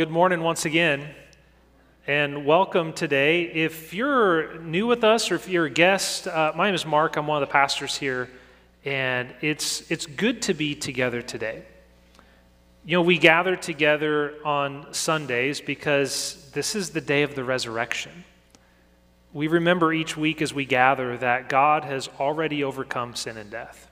Good morning once again, and welcome today. If you're new with us or if you're a guest, uh, my name is Mark. I'm one of the pastors here, and it's, it's good to be together today. You know, we gather together on Sundays because this is the day of the resurrection. We remember each week as we gather that God has already overcome sin and death.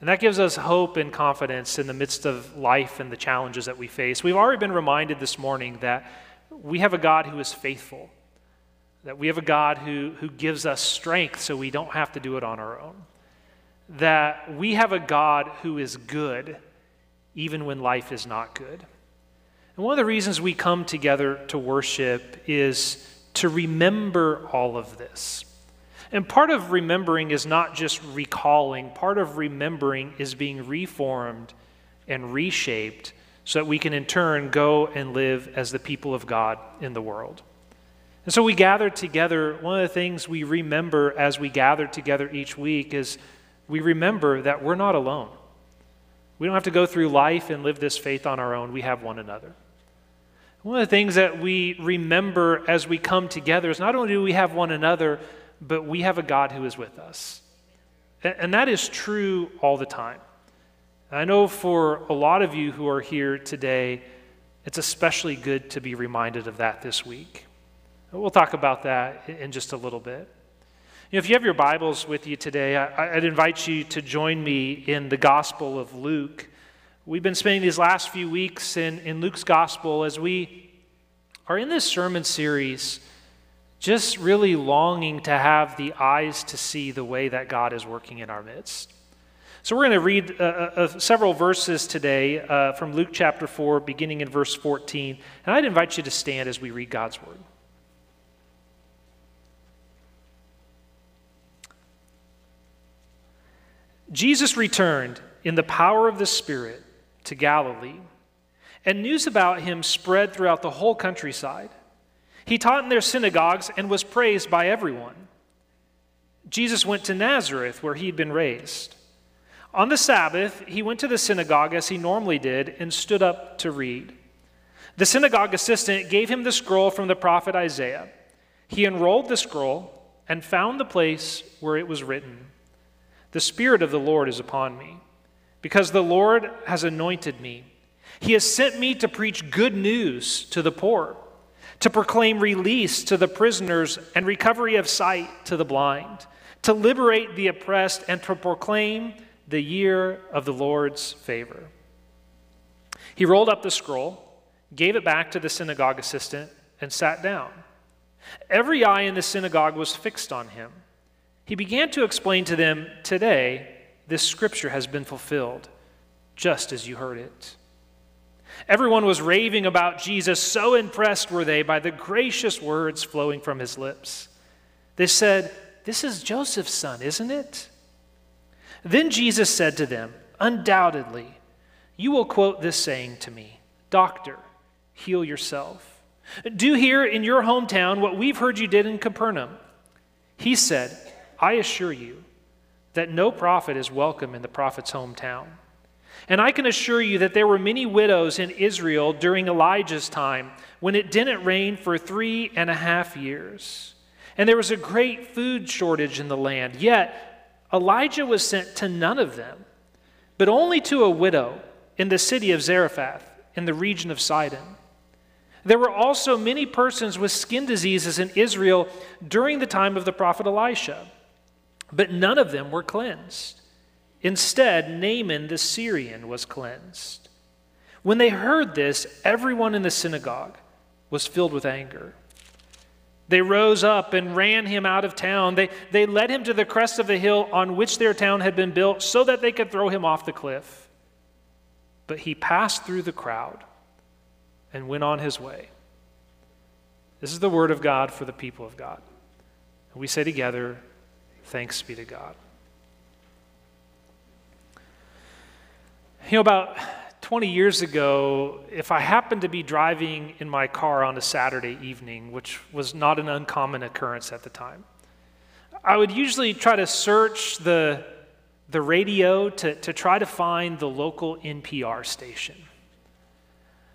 And that gives us hope and confidence in the midst of life and the challenges that we face. We've already been reminded this morning that we have a God who is faithful, that we have a God who, who gives us strength so we don't have to do it on our own, that we have a God who is good even when life is not good. And one of the reasons we come together to worship is to remember all of this. And part of remembering is not just recalling, part of remembering is being reformed and reshaped so that we can in turn go and live as the people of God in the world. And so we gather together. One of the things we remember as we gather together each week is we remember that we're not alone. We don't have to go through life and live this faith on our own. We have one another. One of the things that we remember as we come together is not only do we have one another, but we have a God who is with us. And that is true all the time. I know for a lot of you who are here today, it's especially good to be reminded of that this week. We'll talk about that in just a little bit. You know, if you have your Bibles with you today, I'd invite you to join me in the Gospel of Luke. We've been spending these last few weeks in, in Luke's Gospel as we are in this sermon series just really longing to have the eyes to see the way that God is working in our midst. So, we're going to read uh, uh, uh, several verses today uh, from Luke chapter 4, beginning in verse 14. And I'd invite you to stand as we read God's word. Jesus returned in the power of the Spirit to Galilee, and news about him spread throughout the whole countryside. He taught in their synagogues and was praised by everyone. Jesus went to Nazareth, where he had been raised. On the Sabbath, he went to the synagogue as he normally did and stood up to read. The synagogue assistant gave him the scroll from the prophet Isaiah. He unrolled the scroll and found the place where it was written The Spirit of the Lord is upon me, because the Lord has anointed me. He has sent me to preach good news to the poor to proclaim release to the prisoners and recovery of sight to the blind, to liberate the oppressed, and to proclaim the year of the Lord's favor. He rolled up the scroll, gave it back to the synagogue assistant, and sat down. Every eye in the synagogue was fixed on him. He began to explain to them, Today, this scripture has been fulfilled, just as you heard it. Everyone was raving about Jesus, so impressed were they by the gracious words flowing from his lips. They said, This is Joseph's son, isn't it? Then Jesus said to them, Undoubtedly, you will quote this saying to me Doctor, heal yourself. Do here in your hometown what we've heard you did in Capernaum. He said, I assure you that no prophet is welcome in the prophet's hometown. And I can assure you that there were many widows in Israel during Elijah's time when it didn't rain for three and a half years. And there was a great food shortage in the land. Yet Elijah was sent to none of them, but only to a widow in the city of Zarephath in the region of Sidon. There were also many persons with skin diseases in Israel during the time of the prophet Elisha, but none of them were cleansed. Instead, Naaman the Syrian was cleansed. When they heard this, everyone in the synagogue was filled with anger. They rose up and ran him out of town. They, they led him to the crest of the hill on which their town had been built so that they could throw him off the cliff. But he passed through the crowd and went on his way. This is the word of God for the people of God. And we say together, Thanks be to God. You know, about 20 years ago, if I happened to be driving in my car on a Saturday evening, which was not an uncommon occurrence at the time, I would usually try to search the, the radio to, to try to find the local NPR station.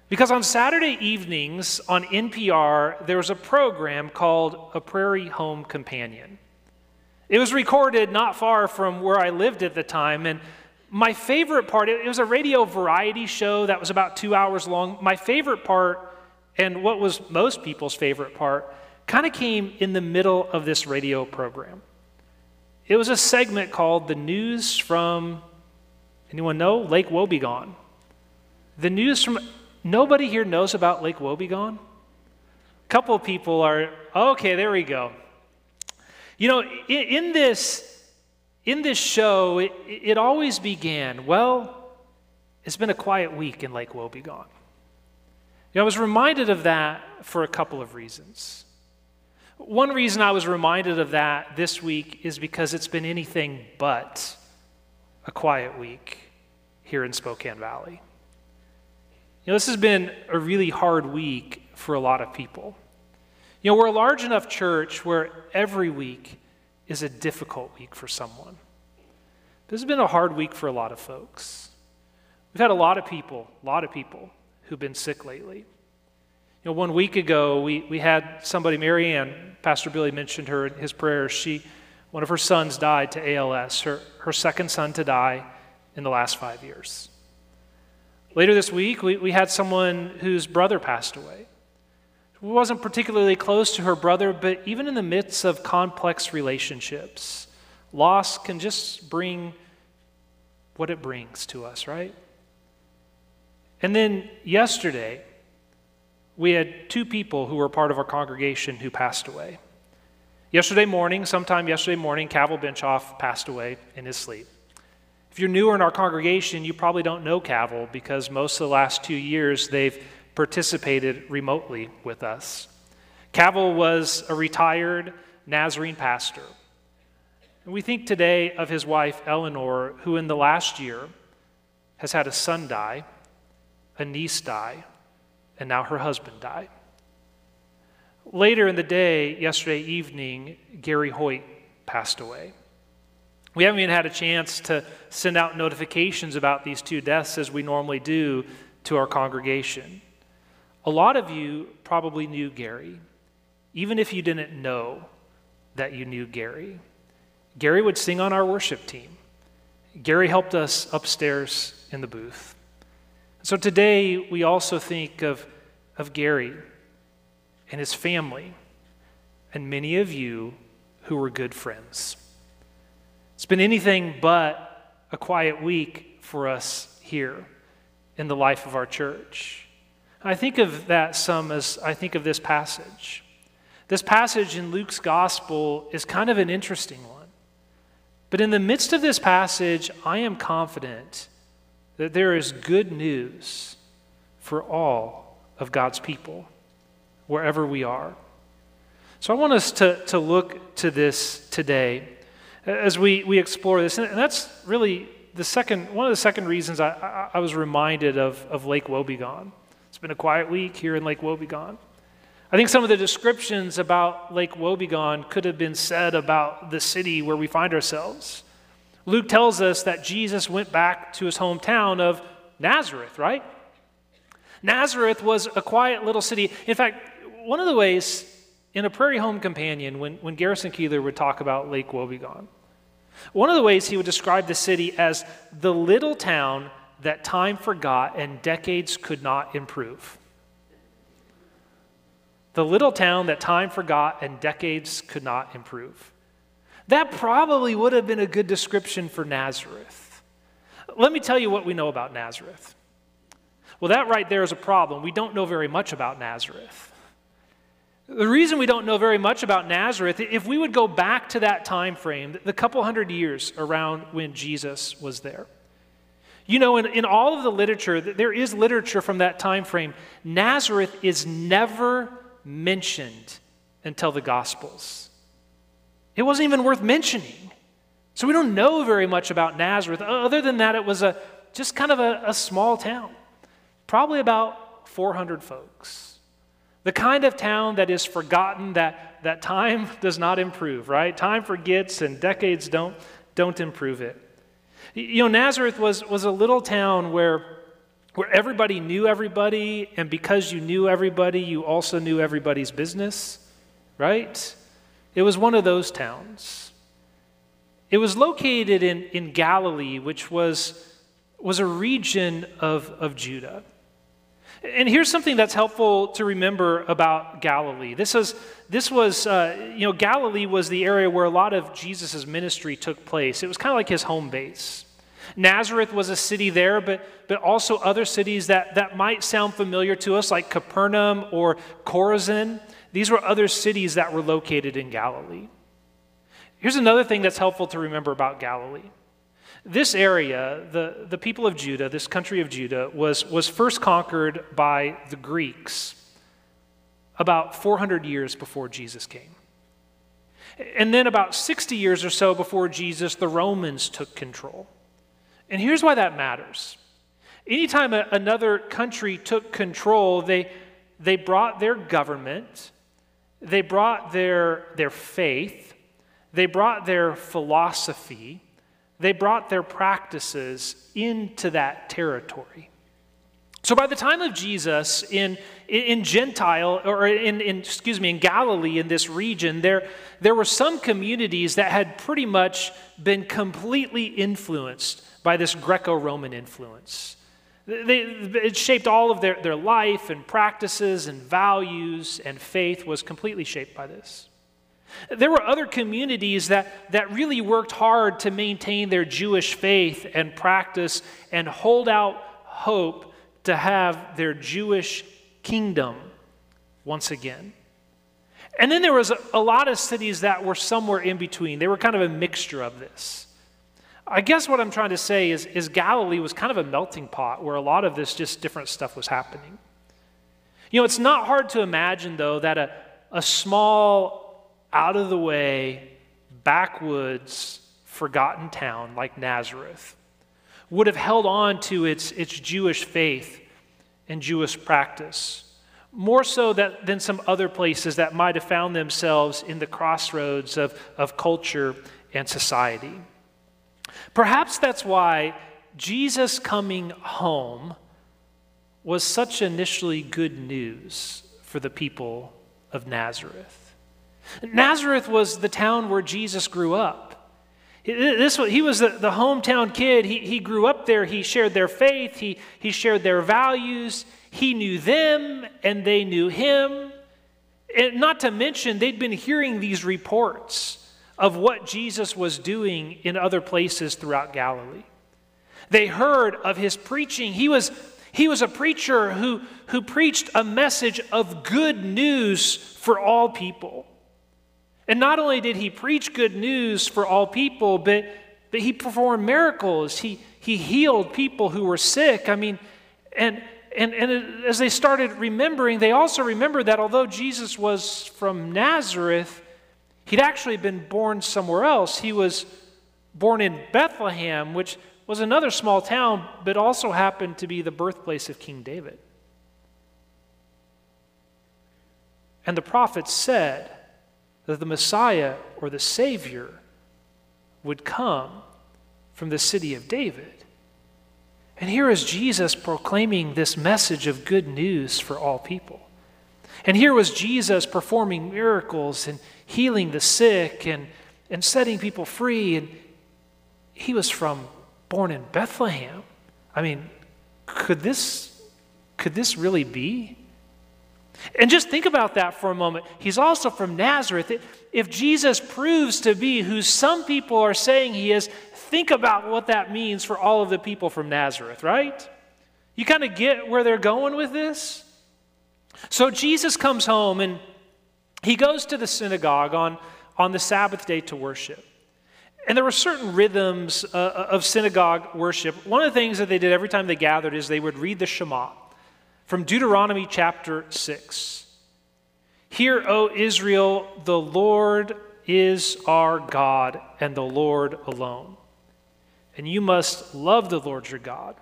Because on Saturday evenings on NPR, there was a program called A Prairie Home Companion. It was recorded not far from where I lived at the time, and my favorite part, it was a radio variety show that was about two hours long. My favorite part, and what was most people's favorite part, kind of came in the middle of this radio program. It was a segment called The News from, anyone know? Lake Wobegon. The news from, nobody here knows about Lake Wobegon? A couple people are, okay, there we go. You know, in, in this, in this show, it, it always began, well, it's been a quiet week in Lake Wobegon. You know, I was reminded of that for a couple of reasons. One reason I was reminded of that this week is because it's been anything but a quiet week here in Spokane Valley. You know, this has been a really hard week for a lot of people. You know, we're a large enough church where every week is a difficult week for someone. This has been a hard week for a lot of folks. We've had a lot of people, a lot of people who've been sick lately. You know, one week ago, we, we had somebody, Marianne, Pastor Billy mentioned her in his prayers. She, one of her sons died to ALS, her, her second son to die in the last five years. Later this week, we, we had someone whose brother passed away. Wasn't particularly close to her brother, but even in the midst of complex relationships, loss can just bring what it brings to us, right? And then yesterday, we had two people who were part of our congregation who passed away. Yesterday morning, sometime yesterday morning, Cavill Benchoff passed away in his sleep. If you're newer in our congregation, you probably don't know Cavill because most of the last two years they've participated remotely with us. Cavill was a retired Nazarene pastor. And we think today of his wife, Eleanor, who in the last year has had a son die, a niece die, and now her husband died. Later in the day, yesterday evening, Gary Hoyt passed away. We haven't even had a chance to send out notifications about these two deaths as we normally do to our congregation. A lot of you probably knew Gary, even if you didn't know that you knew Gary. Gary would sing on our worship team. Gary helped us upstairs in the booth. So today, we also think of, of Gary and his family, and many of you who were good friends. It's been anything but a quiet week for us here in the life of our church. I think of that some as I think of this passage. This passage in Luke's gospel is kind of an interesting one. But in the midst of this passage, I am confident that there is good news for all of God's people, wherever we are. So I want us to, to look to this today as we, we explore this. And that's really the second, one of the second reasons I, I, I was reminded of, of Lake Wobegon. Been a quiet week here in Lake Wobegon. I think some of the descriptions about Lake Wobegon could have been said about the city where we find ourselves. Luke tells us that Jesus went back to his hometown of Nazareth, right? Nazareth was a quiet little city. In fact, one of the ways in a Prairie Home Companion, when, when Garrison Keillor would talk about Lake Wobegon, one of the ways he would describe the city as the little town that time forgot and decades could not improve. The little town that time forgot and decades could not improve. That probably would have been a good description for Nazareth. Let me tell you what we know about Nazareth. Well, that right there is a problem. We don't know very much about Nazareth. The reason we don't know very much about Nazareth, if we would go back to that time frame, the couple hundred years around when Jesus was there. You know, in, in all of the literature, there is literature from that time frame. Nazareth is never mentioned until the Gospels. It wasn't even worth mentioning. So we don't know very much about Nazareth. Other than that, it was a, just kind of a, a small town, probably about 400 folks. The kind of town that is forgotten, that, that time does not improve, right? Time forgets and decades don't, don't improve it. You know, Nazareth was, was a little town where, where everybody knew everybody, and because you knew everybody, you also knew everybody's business, right? It was one of those towns. It was located in, in Galilee, which was, was a region of, of Judah. And here's something that's helpful to remember about Galilee. This was, this was uh, you know, Galilee was the area where a lot of Jesus' ministry took place. It was kind of like his home base. Nazareth was a city there, but, but also other cities that, that might sound familiar to us, like Capernaum or Chorazin. These were other cities that were located in Galilee. Here's another thing that's helpful to remember about Galilee. This area, the, the people of Judah, this country of Judah, was, was first conquered by the Greeks about 400 years before Jesus came. And then, about 60 years or so before Jesus, the Romans took control. And here's why that matters. Anytime a, another country took control, they, they brought their government, they brought their, their faith, they brought their philosophy, they brought their practices into that territory. So by the time of Jesus in, in Gentile, or in, in, excuse me, in Galilee, in this region, there, there were some communities that had pretty much been completely influenced by this Greco Roman influence. They, it shaped all of their, their life and practices and values and faith was completely shaped by this. There were other communities that, that really worked hard to maintain their Jewish faith and practice and hold out hope to have their Jewish kingdom once again. And then there was a, a lot of cities that were somewhere in between. They were kind of a mixture of this. I guess what I'm trying to say is, is Galilee was kind of a melting pot where a lot of this just different stuff was happening. You know, it's not hard to imagine, though, that a, a small, out of the way, backwoods, forgotten town like Nazareth would have held on to its, its Jewish faith and Jewish practice, more so that, than some other places that might have found themselves in the crossroads of, of culture and society. Perhaps that's why Jesus coming home was such initially good news for the people of Nazareth. Nazareth was the town where Jesus grew up. This, he was the, the hometown kid. He, he grew up there. He shared their faith. He, he shared their values. He knew them, and they knew him. And not to mention, they'd been hearing these reports of what Jesus was doing in other places throughout Galilee. They heard of his preaching. He was, he was a preacher who, who preached a message of good news for all people. And not only did he preach good news for all people, but, but he performed miracles. He, he healed people who were sick. I mean, and, and, and as they started remembering, they also remembered that although Jesus was from Nazareth, He'd actually been born somewhere else. He was born in Bethlehem, which was another small town, but also happened to be the birthplace of King David. And the prophet said that the Messiah or the Savior would come from the city of David. And here is Jesus proclaiming this message of good news for all people. And here was Jesus performing miracles and healing the sick and, and setting people free. And he was from born in Bethlehem. I mean, could this could this really be? And just think about that for a moment. He's also from Nazareth. If Jesus proves to be who some people are saying he is, think about what that means for all of the people from Nazareth, right? You kind of get where they're going with this? So Jesus comes home and he goes to the synagogue on, on the Sabbath day to worship. And there were certain rhythms uh, uh, of synagogue worship. One of the things that they did every time they gathered is they would read the Shema from Deuteronomy chapter 6. Hear, O Israel, the Lord is our God and the Lord alone. And you must love the Lord your God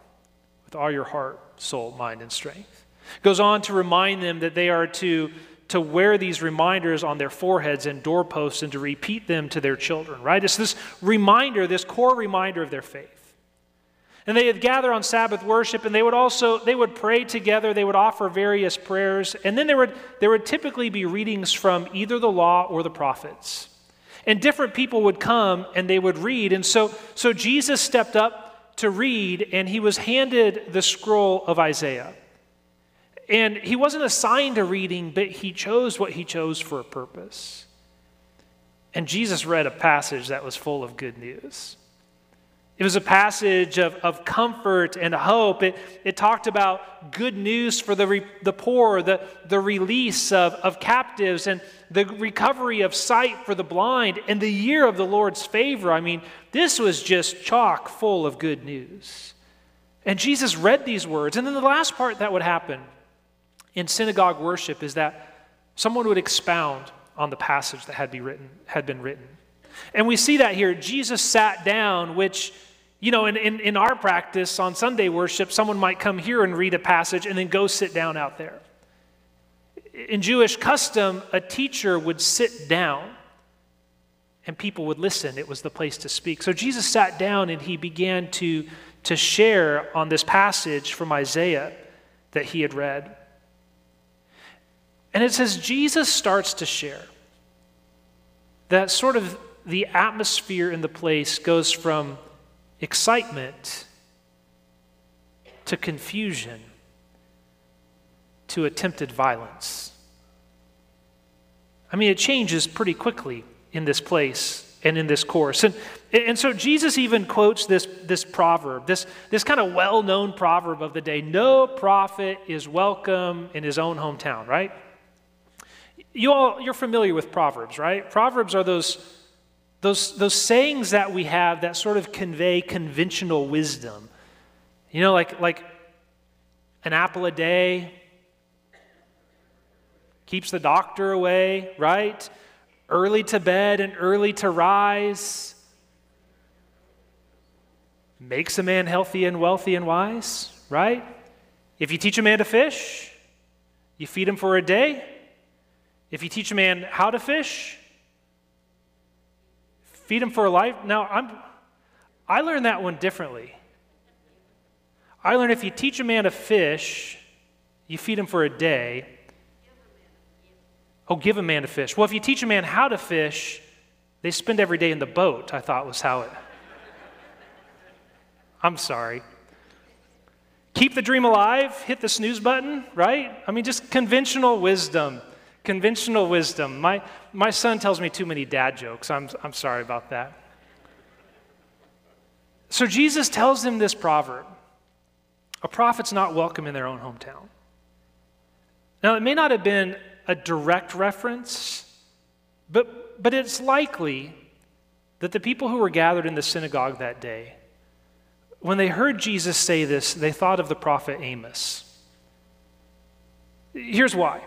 with all your heart, soul, mind, and strength. Goes on to remind them that they are to, to wear these reminders on their foreheads and doorposts and to repeat them to their children, right? It's this reminder, this core reminder of their faith. And they would gather on Sabbath worship, and they would also they would pray together. They would offer various prayers, and then there would there would typically be readings from either the law or the prophets. And different people would come and they would read. And so so Jesus stepped up to read, and he was handed the scroll of Isaiah. And he wasn't assigned a reading, but he chose what he chose for a purpose. And Jesus read a passage that was full of good news. It was a passage of, of comfort and hope. It, it talked about good news for the, re, the poor, the, the release of, of captives, and the recovery of sight for the blind, and the year of the Lord's favor. I mean, this was just chock full of good news. And Jesus read these words. And then the last part that would happen in synagogue worship is that someone would expound on the passage that had, be written, had been written. And we see that here. Jesus sat down, which, you know, in, in, in our practice on Sunday worship, someone might come here and read a passage and then go sit down out there. In Jewish custom, a teacher would sit down and people would listen. It was the place to speak. So Jesus sat down and he began to, to share on this passage from Isaiah that he had read. And it says Jesus starts to share. That sort of the atmosphere in the place goes from excitement to confusion to attempted violence. I mean, it changes pretty quickly in this place and in this course. And, and so Jesus even quotes this, this proverb, this, this kind of well known proverb of the day no prophet is welcome in his own hometown, right? You all, you're familiar with Proverbs, right? Proverbs are those, those, those sayings that we have that sort of convey conventional wisdom. You know, like, like an apple a day keeps the doctor away, right? Early to bed and early to rise makes a man healthy and wealthy and wise, right? If you teach a man to fish, you feed him for a day, if you teach a man how to fish, feed him for a life. Now, I'm, I learned that one differently. I learned if you teach a man to fish, you feed him for a day. Oh, give a man to fish. Well, if you teach a man how to fish, they spend every day in the boat, I thought was how it. I'm sorry. Keep the dream alive, hit the snooze button, right? I mean, just conventional wisdom. Conventional wisdom. My, my son tells me too many dad jokes. I'm, I'm sorry about that. So Jesus tells them this proverb a prophet's not welcome in their own hometown. Now, it may not have been a direct reference, but, but it's likely that the people who were gathered in the synagogue that day, when they heard Jesus say this, they thought of the prophet Amos. Here's why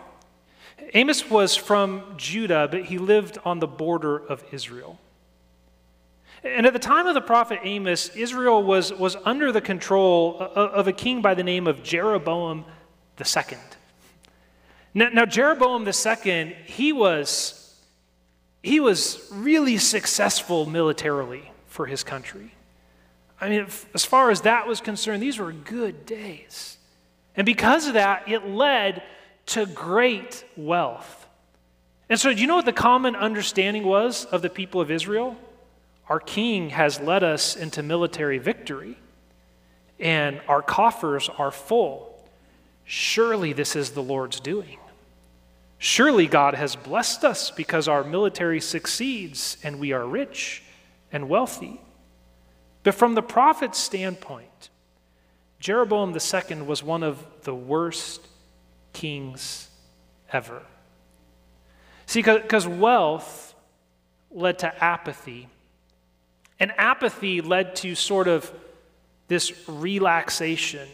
Amos was from Judah, but he lived on the border of Israel. And at the time of the prophet Amos, Israel was, was under the control of a king by the name of Jeroboam II. Now, now Jeroboam II, he was, he was really successful militarily for his country. I mean, as far as that was concerned, these were good days. And because of that, it led to great wealth. And so, do you know what the common understanding was of the people of Israel? Our king has led us into military victory, and our coffers are full. Surely this is the Lord's doing. Surely God has blessed us because our military succeeds and we are rich and wealthy. But from the prophet's standpoint, Jeroboam II was one of the worst kings ever. See, because wealth led to apathy, and apathy led to sort of this relaxation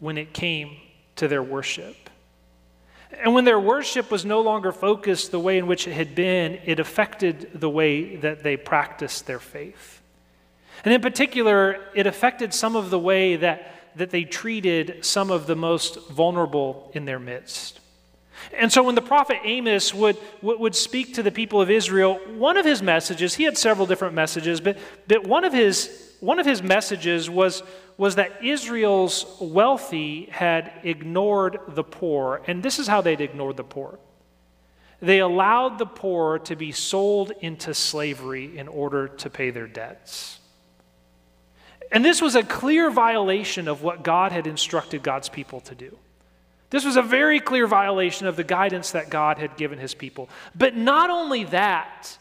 when it came to their worship. And when their worship was no longer focused the way in which it had been, it affected the way that they practiced their faith. And in particular, it affected some of the way that that they treated some of the most vulnerable in their midst. And so when the prophet Amos would, would speak to the people of Israel, one of his messages, he had several different messages, but, but one of his one of his messages was, was that Israel's wealthy had ignored the poor. And this is how they'd ignored the poor they allowed the poor to be sold into slavery in order to pay their debts. And this was a clear violation of what God had instructed God's people to do. This was a very clear violation of the guidance that God had given his people. But not only that,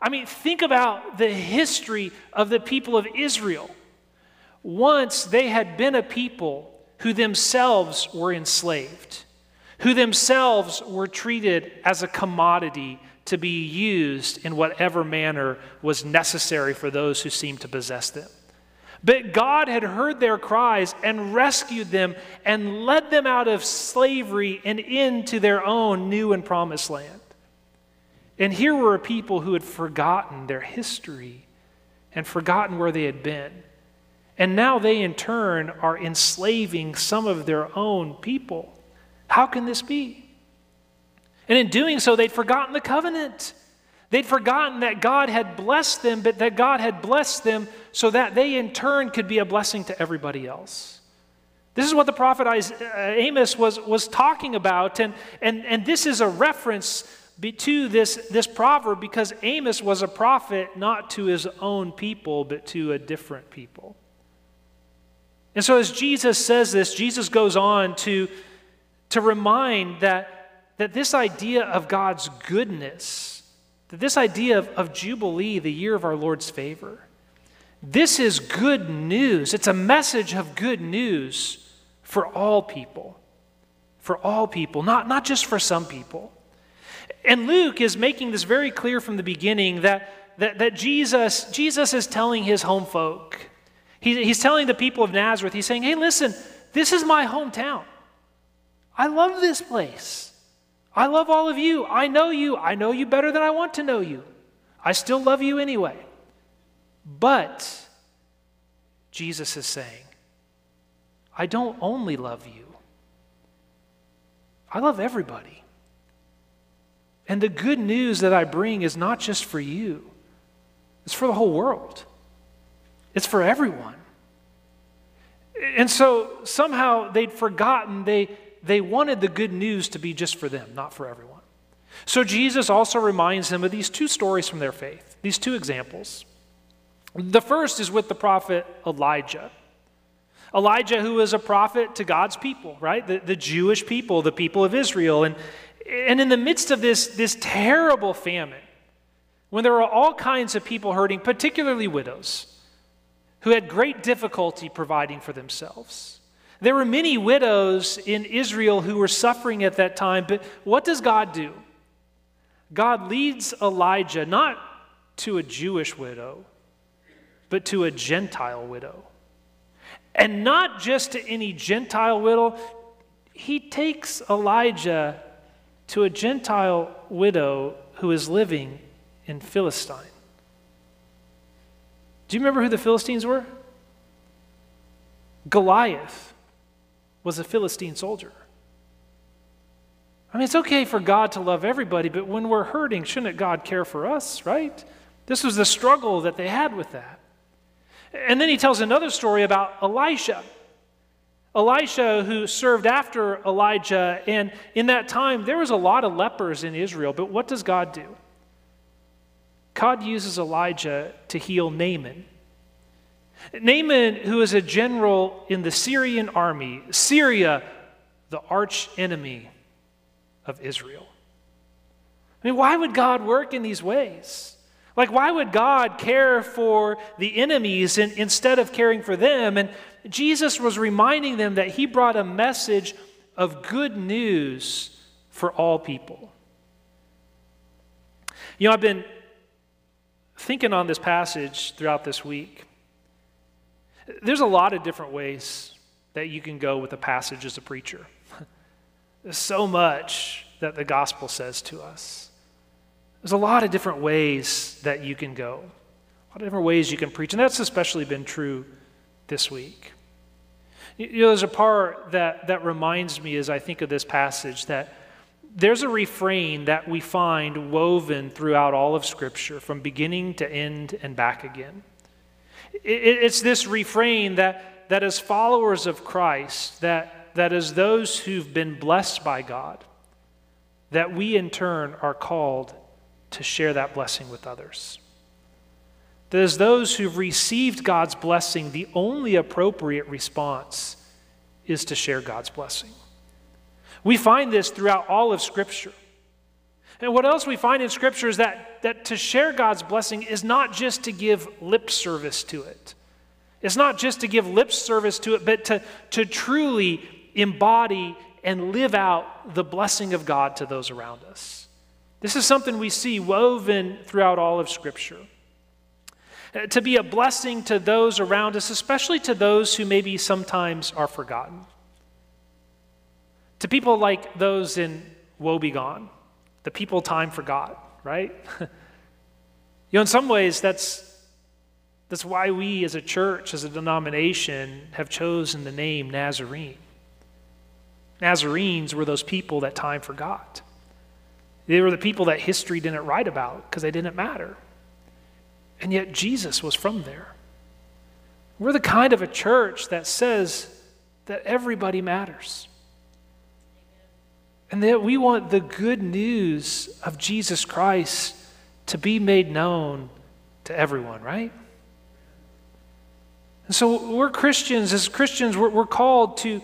I mean, think about the history of the people of Israel. Once they had been a people who themselves were enslaved who themselves were treated as a commodity to be used in whatever manner was necessary for those who seemed to possess them. But God had heard their cries and rescued them and led them out of slavery and into their own new and promised land. And here were a people who had forgotten their history and forgotten where they had been. And now they, in turn, are enslaving some of their own people. How can this be? And in doing so, they'd forgotten the covenant. They'd forgotten that God had blessed them, but that God had blessed them so that they in turn could be a blessing to everybody else. This is what the prophet uh, Amos was, was talking about, and, and, and this is a reference to this, this proverb because Amos was a prophet not to his own people, but to a different people. And so, as Jesus says this, Jesus goes on to to remind that, that this idea of God's goodness, that this idea of, of Jubilee, the year of our Lord's favor, this is good news. It's a message of good news for all people. For all people, not, not just for some people. And Luke is making this very clear from the beginning that, that, that Jesus, Jesus is telling his home folk, he, he's telling the people of Nazareth, he's saying, hey, listen, this is my hometown. I love this place. I love all of you. I know you. I know you better than I want to know you. I still love you anyway. But Jesus is saying, I don't only love you, I love everybody. And the good news that I bring is not just for you, it's for the whole world, it's for everyone. And so somehow they'd forgotten, they, they wanted the good news to be just for them, not for everyone. So Jesus also reminds them of these two stories from their faith, these two examples. The first is with the prophet Elijah. Elijah, who was a prophet to God's people, right? The, the Jewish people, the people of Israel. And, and in the midst of this, this terrible famine, when there were all kinds of people hurting, particularly widows, who had great difficulty providing for themselves. There were many widows in Israel who were suffering at that time, but what does God do? God leads Elijah not to a Jewish widow, but to a Gentile widow. And not just to any Gentile widow, he takes Elijah to a Gentile widow who is living in Philistine. Do you remember who the Philistines were? Goliath was a Philistine soldier. I mean, it's okay for God to love everybody, but when we're hurting, shouldn't God care for us, right? This was the struggle that they had with that. And then he tells another story about Elisha. Elisha, who served after Elijah, and in that time there was a lot of lepers in Israel, but what does God do? God uses Elijah to heal Naaman. Naaman, who is a general in the Syrian army, Syria, the arch enemy of Israel. I mean, why would God work in these ways? Like, why would God care for the enemies in, instead of caring for them? And Jesus was reminding them that he brought a message of good news for all people. You know, I've been thinking on this passage throughout this week. There's a lot of different ways that you can go with a passage as a preacher. There's so much that the gospel says to us. There's a lot of different ways that you can go, a lot of different ways you can preach, and that's especially been true this week. You know, there's a part that, that reminds me as I think of this passage that there's a refrain that we find woven throughout all of Scripture from beginning to end and back again. It's this refrain that, that as followers of Christ, that, that as those who've been blessed by God, that we in turn are called to share that blessing with others. That as those who've received God's blessing, the only appropriate response is to share God's blessing. We find this throughout all of Scripture. And what else we find in Scripture is that, that to share God's blessing is not just to give lip service to it. It's not just to give lip service to it, but to, to truly embody and live out the blessing of God to those around us. This is something we see woven throughout all of Scripture. Uh, to be a blessing to those around us, especially to those who maybe sometimes are forgotten. To people like those in Wobegon the people time forgot, right? you know, in some ways, that's, that's why we as a church, as a denomination, have chosen the name Nazarene. Nazarenes were those people that time forgot. They were the people that history didn't write about because they didn't matter. And yet Jesus was from there. We're the kind of a church that says that everybody matters. And that we want the good news of Jesus Christ to be made known to everyone, right? And so we're Christians. As Christians, we're, we're called to,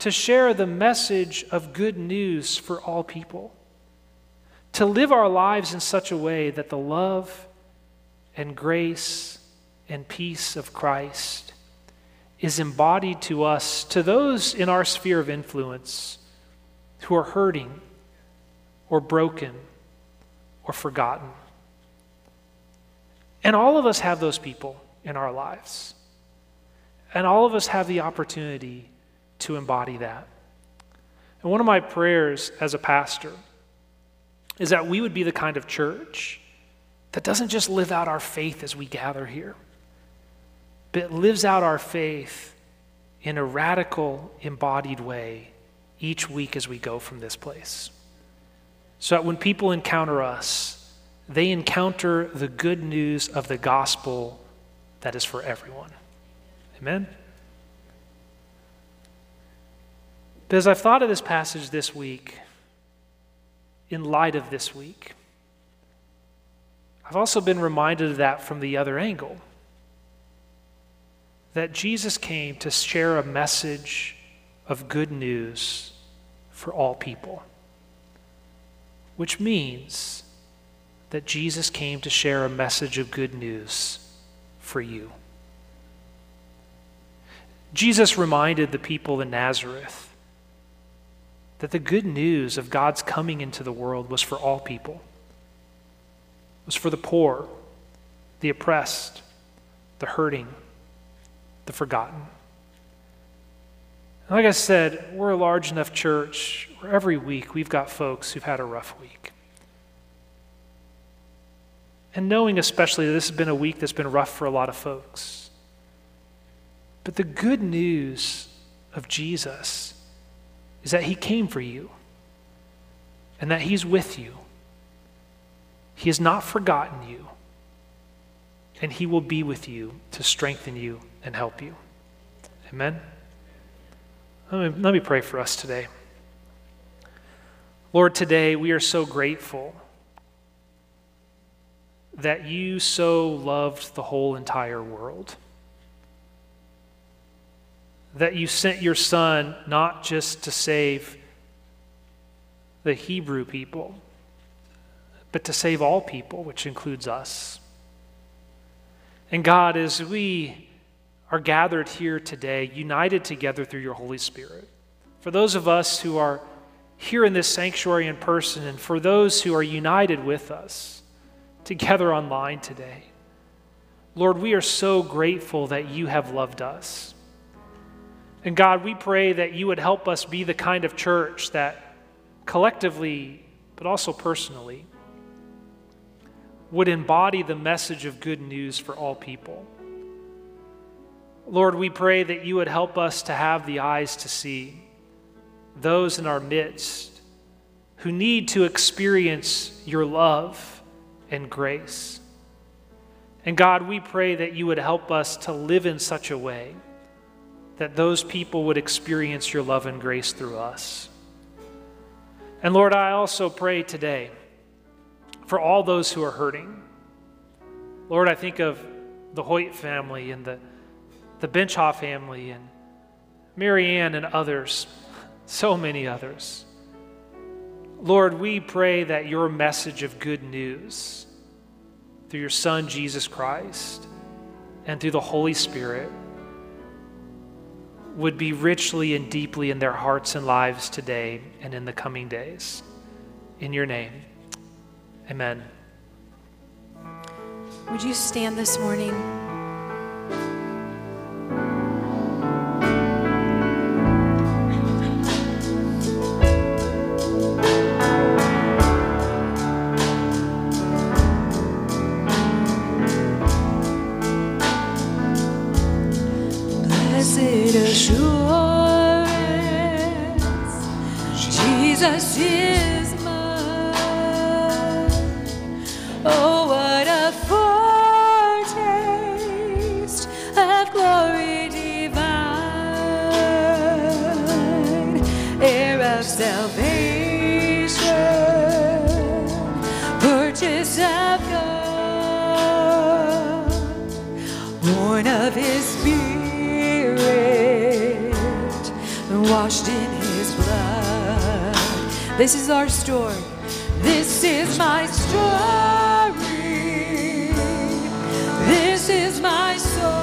to share the message of good news for all people. To live our lives in such a way that the love and grace and peace of Christ is embodied to us, to those in our sphere of influence who are hurting or broken or forgotten. And all of us have those people in our lives. And all of us have the opportunity to embody that. And one of my prayers as a pastor is that we would be the kind of church that doesn't just live out our faith as we gather here, but lives out our faith in a radical, embodied way each week as we go from this place. So that when people encounter us, they encounter the good news of the gospel that is for everyone. Amen? But as I've thought of this passage this week, in light of this week, I've also been reminded of that from the other angle. That Jesus came to share a message of good news for all people. Which means that Jesus came to share a message of good news for you. Jesus reminded the people in Nazareth that the good news of God's coming into the world was for all people. It was for the poor, the oppressed, the hurting, the forgotten. And Like I said, we're a large enough church where every week we've got folks who've had a rough week. And knowing especially that this has been a week that's been rough for a lot of folks. But the good news of Jesus is that he came for you and that he's with you. He has not forgotten you, and he will be with you to strengthen you and help you. Amen. Let me, let me pray for us today. Lord, today we are so grateful that you so loved the whole entire world. That you sent your Son not just to save the Hebrew people, but to save all people, which includes us. And God, as we are gathered here today, united together through your Holy Spirit. For those of us who are here in this sanctuary in person, and for those who are united with us together online today, Lord, we are so grateful that you have loved us. And God, we pray that you would help us be the kind of church that collectively, but also personally, would embody the message of good news for all people. Lord, we pray that you would help us to have the eyes to see those in our midst who need to experience your love and grace. And God, we pray that you would help us to live in such a way that those people would experience your love and grace through us. And Lord, I also pray today for all those who are hurting. Lord, I think of the Hoyt family and the, the Benchoff family and Marianne and others, so many others. Lord, we pray that your message of good news through your Son, Jesus Christ, and through the Holy Spirit would be richly and deeply in their hearts and lives today and in the coming days. In your name, amen. Would you stand this morning? Story. This is my story. This is my song,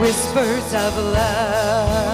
whispers of love.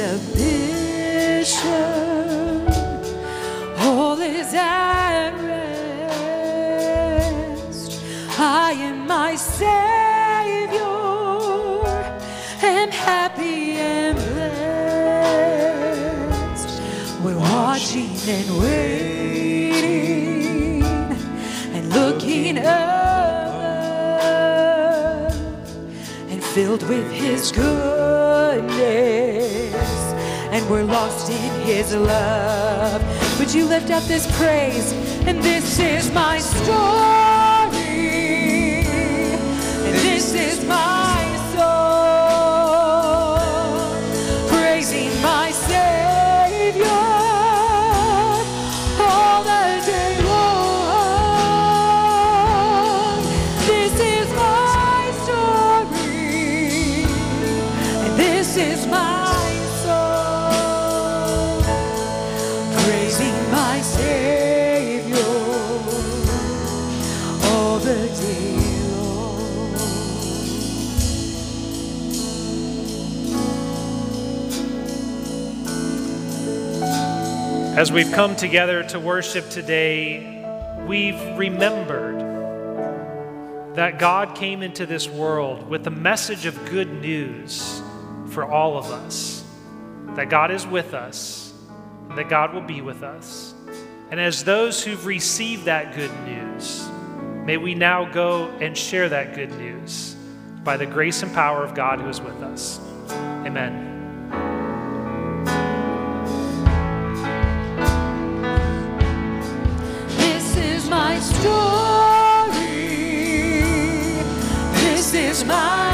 Submission, all is at rest. I am my Savior, am happy and blessed. We're watching and waiting and looking up and filled with His goodness, and we're lost in His love. Would you lift up this praise? And this is my story, and this is my As we've come together to worship today, we've remembered that God came into this world with a message of good news for all of us that God is with us that God will be with us. And as those who've received that good news, may we now go and share that good news by the grace and power of God who is with us. Amen. Story. This is my